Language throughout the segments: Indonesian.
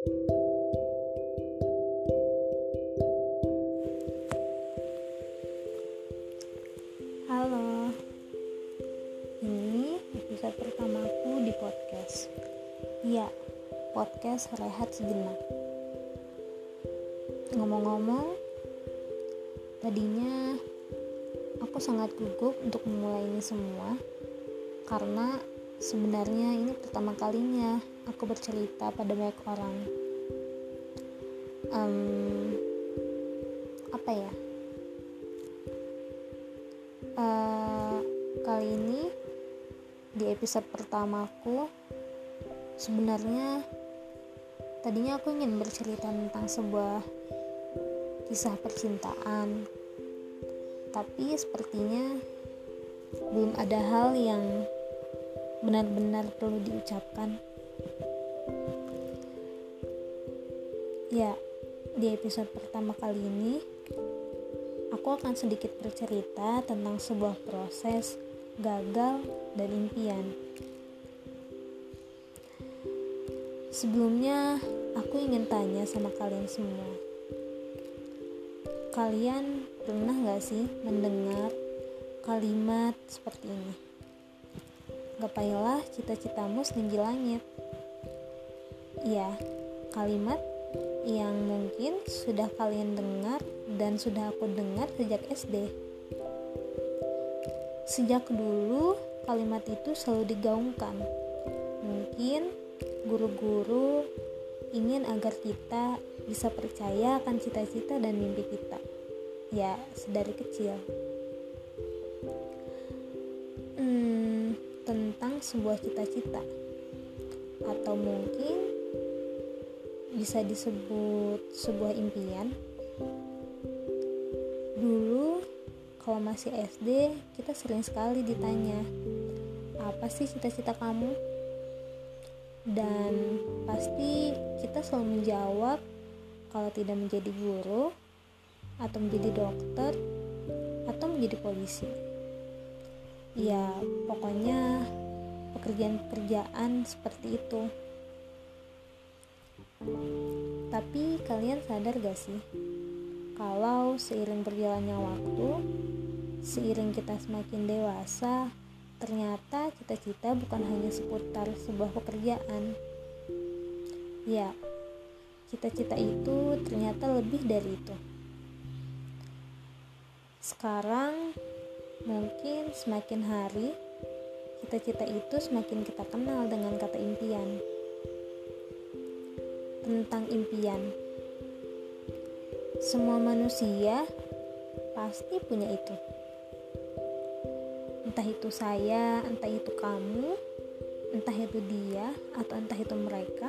Halo, ini episode pertamaku di podcast. Iya, podcast rehat sejenak. Ngomong-ngomong, tadinya aku sangat gugup untuk memulai ini semua karena sebenarnya ini pertama kalinya aku bercerita pada banyak orang. Um, apa ya? Uh, kali ini di episode pertamaku sebenarnya tadinya aku ingin bercerita tentang sebuah kisah percintaan tapi sepertinya belum ada hal yang benar-benar perlu diucapkan ya di episode pertama kali ini aku akan sedikit bercerita tentang sebuah proses gagal dan impian. Sebelumnya, aku ingin tanya sama kalian semua. Kalian pernah gak sih mendengar kalimat seperti ini? Gapailah cita-citamu setinggi langit. Iya, kalimat yang mungkin sudah kalian dengar dan sudah aku dengar sejak SD. Sejak dulu, kalimat itu selalu digaungkan. Mungkin guru-guru ingin agar kita bisa percaya akan cita-cita dan mimpi kita. Ya, sedari kecil. Tentang sebuah cita-cita. Atau mungkin bisa disebut sebuah impian. Dulu kalau masih SD kita sering sekali ditanya apa sih cita-cita kamu? Dan pasti kita selalu menjawab kalau tidak menjadi guru atau menjadi dokter atau menjadi polisi. Ya pokoknya pekerjaan-pekerjaan seperti itu tapi kalian sadar gak sih kalau seiring berjalannya waktu, seiring kita semakin dewasa, ternyata cita-cita bukan hanya seputar sebuah pekerjaan. Ya, cita-cita itu ternyata lebih dari itu. Sekarang, mungkin semakin hari, cita-cita itu semakin kita kenal dengan kata impian tentang impian. Semua manusia pasti punya itu. Entah itu saya, entah itu kamu, entah itu dia, atau entah itu mereka.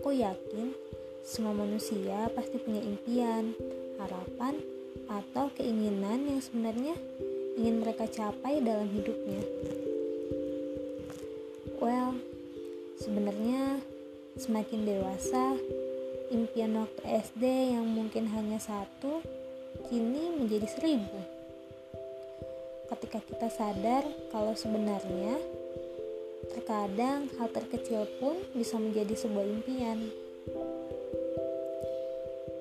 Aku yakin semua manusia pasti punya impian, harapan, atau keinginan yang sebenarnya ingin mereka capai dalam hidupnya. Well, sebenarnya Semakin dewasa, impian waktu SD yang mungkin hanya satu, kini menjadi seribu. Ketika kita sadar kalau sebenarnya terkadang hal terkecil pun bisa menjadi sebuah impian.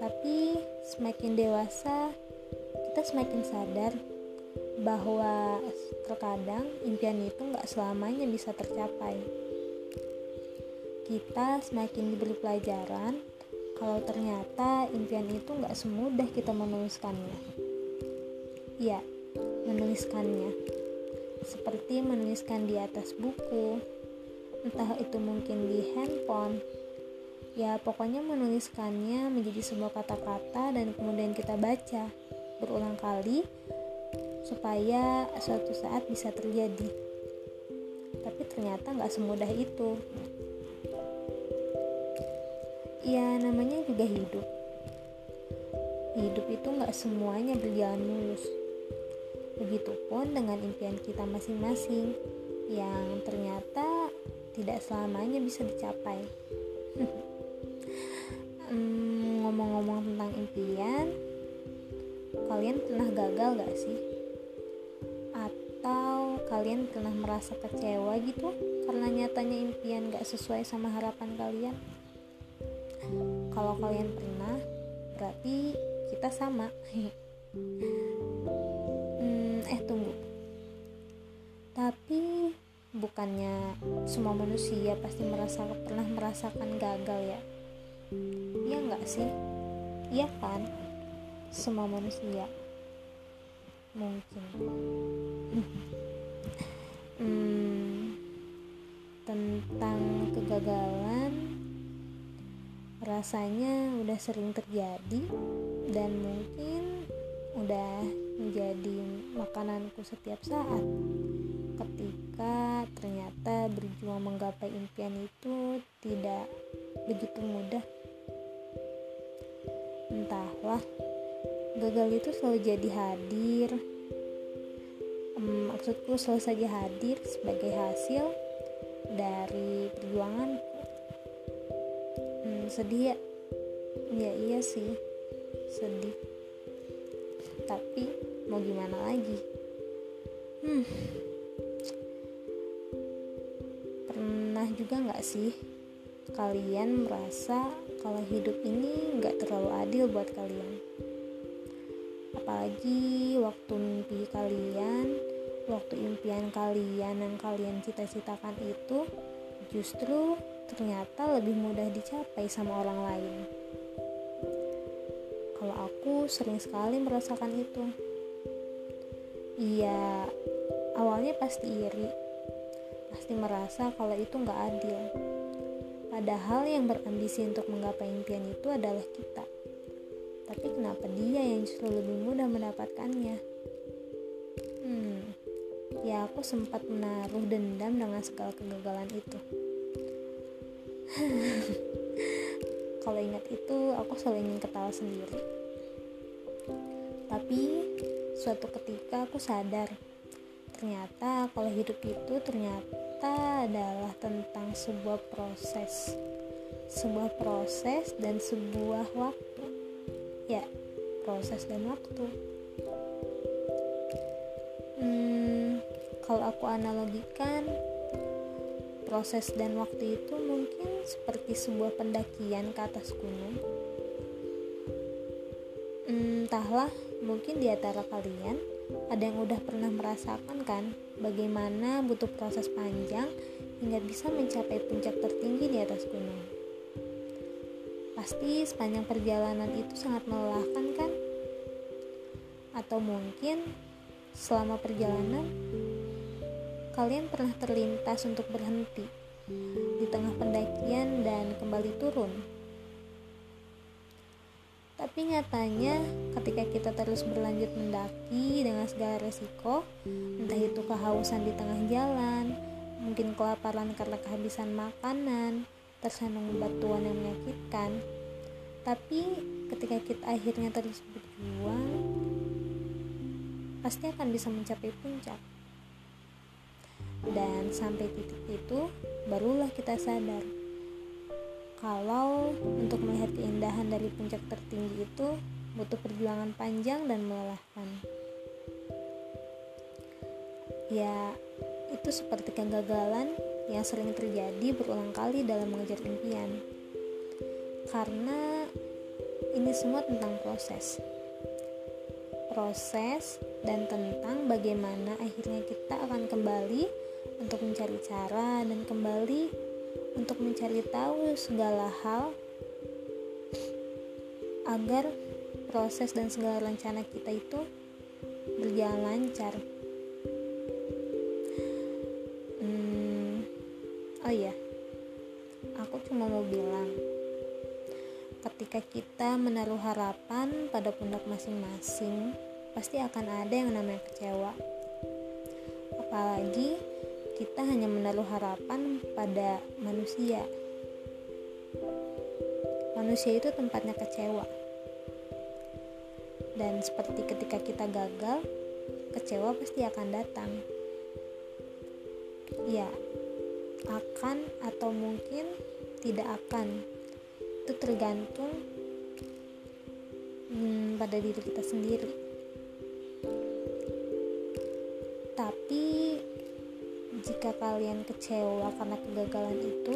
Tapi semakin dewasa, kita semakin sadar bahwa terkadang impian itu nggak selamanya bisa tercapai kita semakin diberi pelajaran kalau ternyata impian itu nggak semudah kita menuliskannya. Ya, menuliskannya. Seperti menuliskan di atas buku, entah itu mungkin di handphone. Ya, pokoknya menuliskannya menjadi sebuah kata-kata dan kemudian kita baca berulang kali supaya suatu saat bisa terjadi. Tapi ternyata nggak semudah itu. Ya namanya juga hidup. Hidup itu nggak semuanya berjalan mulus. Begitupun dengan impian kita masing-masing yang ternyata tidak selamanya bisa dicapai. Hmm, ngomong-ngomong tentang impian kalian pernah gagal gak sih kalian pernah merasa kecewa gitu? Karena nyatanya impian gak sesuai sama harapan kalian? Kalau kalian pernah berarti kita sama. Hmm, eh tunggu. Tapi bukannya semua manusia pasti merasa pernah merasakan gagal ya? Iya nggak sih? Iya kan? Semua manusia. Mungkin hmm, tentang kegagalan rasanya udah sering terjadi dan mungkin udah menjadi makananku setiap saat. Ketika ternyata berjuang menggapai impian itu tidak begitu mudah. Entahlah gagal itu selalu jadi hadir maksudku selalu saja hadir sebagai hasil dari perjuanganku hmm, sedih ya. Ya iya sih. Sedih. Tapi mau gimana lagi? Hmm. Pernah juga nggak sih kalian merasa kalau hidup ini nggak terlalu adil buat kalian apalagi waktu mimpi kalian waktu impian kalian yang kalian cita-citakan itu justru ternyata lebih mudah dicapai sama orang lain. Kalau aku sering sekali merasakan itu. Iya awalnya pasti iri pasti merasa kalau itu nggak adil. Padahal yang berambisi untuk menggapai impian itu adalah kita dia yang justru lebih mudah mendapatkannya? Hmm, ya aku sempat menaruh dendam dengan segala kegagalan itu. Kalau ingat itu, aku selalu ingin ketawa sendiri. Tapi suatu ketika aku sadar, ternyata kalau hidup itu ternyata adalah tentang sebuah proses, sebuah proses dan sebuah waktu ya proses dan waktu. Hmm, kalau aku analogikan proses dan waktu itu mungkin seperti sebuah pendakian ke atas gunung. Hmm, entahlah mungkin di antara kalian ada yang udah pernah merasakan kan bagaimana butuh proses panjang hingga bisa mencapai puncak tertinggi di atas gunung Pasti sepanjang perjalanan itu sangat melelahkan kan? Atau mungkin selama perjalanan kalian pernah terlintas untuk berhenti di tengah pendakian dan kembali turun. Tapi nyatanya ketika kita terus berlanjut mendaki dengan segala resiko, entah itu kehausan di tengah jalan, mungkin kelaparan karena kehabisan makanan, tersandung batuan yang menyakitkan. Tapi ketika kita akhirnya terus berjuang pasti akan bisa mencapai puncak. Dan sampai titik itu barulah kita sadar kalau untuk melihat keindahan dari puncak tertinggi itu butuh perjuangan panjang dan melelahkan. Ya itu seperti kegagalan yang sering terjadi berulang kali dalam mengejar impian. Karena ini semua tentang proses. Proses dan tentang bagaimana akhirnya kita akan kembali untuk mencari cara dan kembali untuk mencari tahu segala hal agar proses dan segala rencana kita itu berjalan lancar. Kita menaruh harapan pada pundak masing-masing pasti akan ada yang namanya kecewa. Apalagi kita hanya menaruh harapan pada manusia. Manusia itu tempatnya kecewa. Dan seperti ketika kita gagal kecewa pasti akan datang. Ya akan atau mungkin tidak akan. Itu tergantung pada diri kita sendiri tapi jika kalian kecewa karena kegagalan itu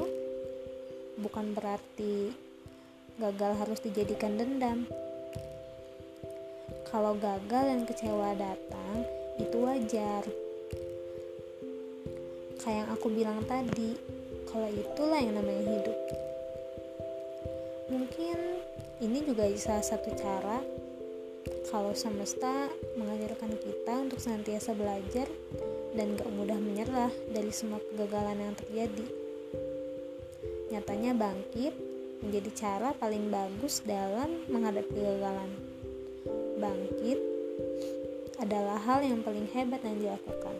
bukan berarti gagal harus dijadikan dendam. Kalau gagal dan kecewa datang, itu wajar. Kayak yang aku bilang tadi, kalau itulah yang namanya hidup. Mungkin ini juga salah satu cara kalau semesta mengajarkan kita untuk senantiasa belajar dan gak mudah menyerah dari semua kegagalan yang terjadi. Nyatanya bangkit menjadi cara paling bagus dalam menghadapi kegagalan. Bangkit adalah hal yang paling hebat yang dilakukan.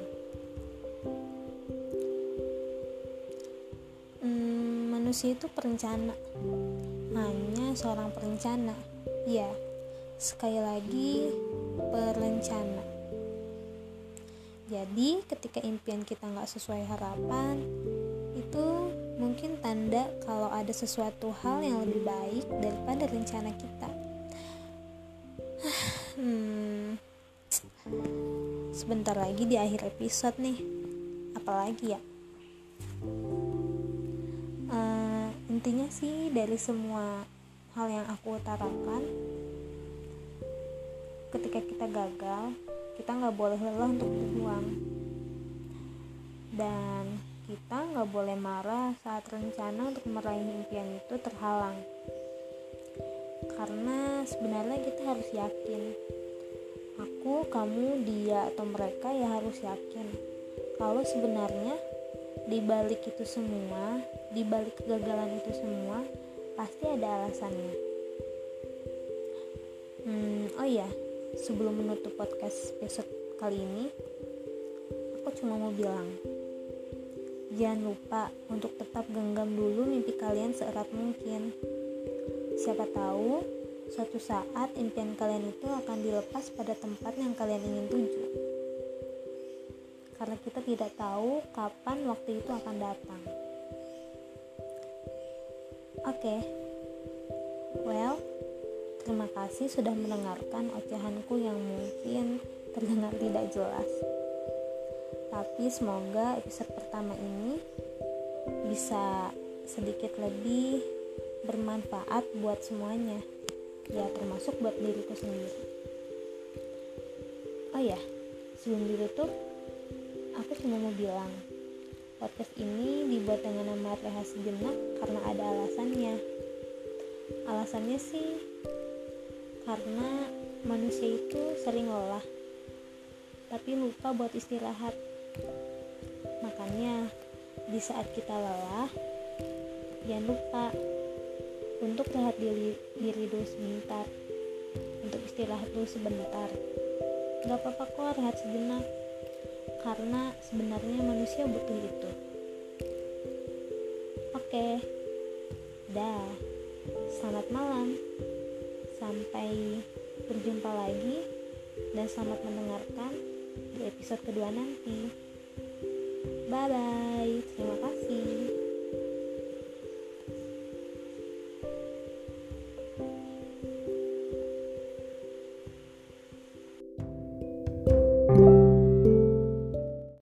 Hmm, manusia itu perencana, hanya seorang perencana. Ya, sekali lagi perencana. Jadi, ketika impian kita nggak sesuai harapan, itu mungkin tanda kalau ada sesuatu hal yang lebih baik daripada rencana kita. hmm, sebentar lagi di akhir episode nih, apalagi ya? Uh, intinya sih dari semua hal yang aku utarakan, ketika kita gagal, kita nggak boleh lelah untuk berjuang. Dan kita nggak boleh marah saat rencana untuk meraih impian itu terhalang. Karena sebenarnya kita harus yakin. Aku, kamu, dia, atau mereka ya harus yakin. Kalau sebenarnya di balik itu semua, di balik kegagalan itu semua, pasti ada alasannya. Hmm, oh iya, sebelum menutup podcast episode kali ini aku cuma mau bilang jangan lupa untuk tetap genggam dulu mimpi kalian seerat mungkin siapa tahu suatu saat impian kalian itu akan dilepas pada tempat yang kalian ingin tuju karena kita tidak tahu kapan waktu itu akan datang oke okay. well Terima kasih sudah mendengarkan ocehanku yang mungkin terdengar tidak jelas. Tapi semoga episode pertama ini bisa sedikit lebih bermanfaat buat semuanya. Ya, termasuk buat diriku sendiri. Oh ya, sebelum ditutup, aku cuma mau bilang, podcast ini dibuat dengan nama Rehat Sejenak karena ada alasannya. Alasannya sih karena manusia itu sering lelah tapi lupa buat istirahat. Makanya di saat kita lelah jangan lupa untuk rehat diri, diri dulu sebentar untuk istirahat dulu sebentar. Gak apa-apa kok rehat sejenak karena sebenarnya manusia butuh itu. Oke dah. Selamat malam Sampai berjumpa lagi dan selamat mendengarkan di episode kedua nanti. Bye bye. Terima kasih.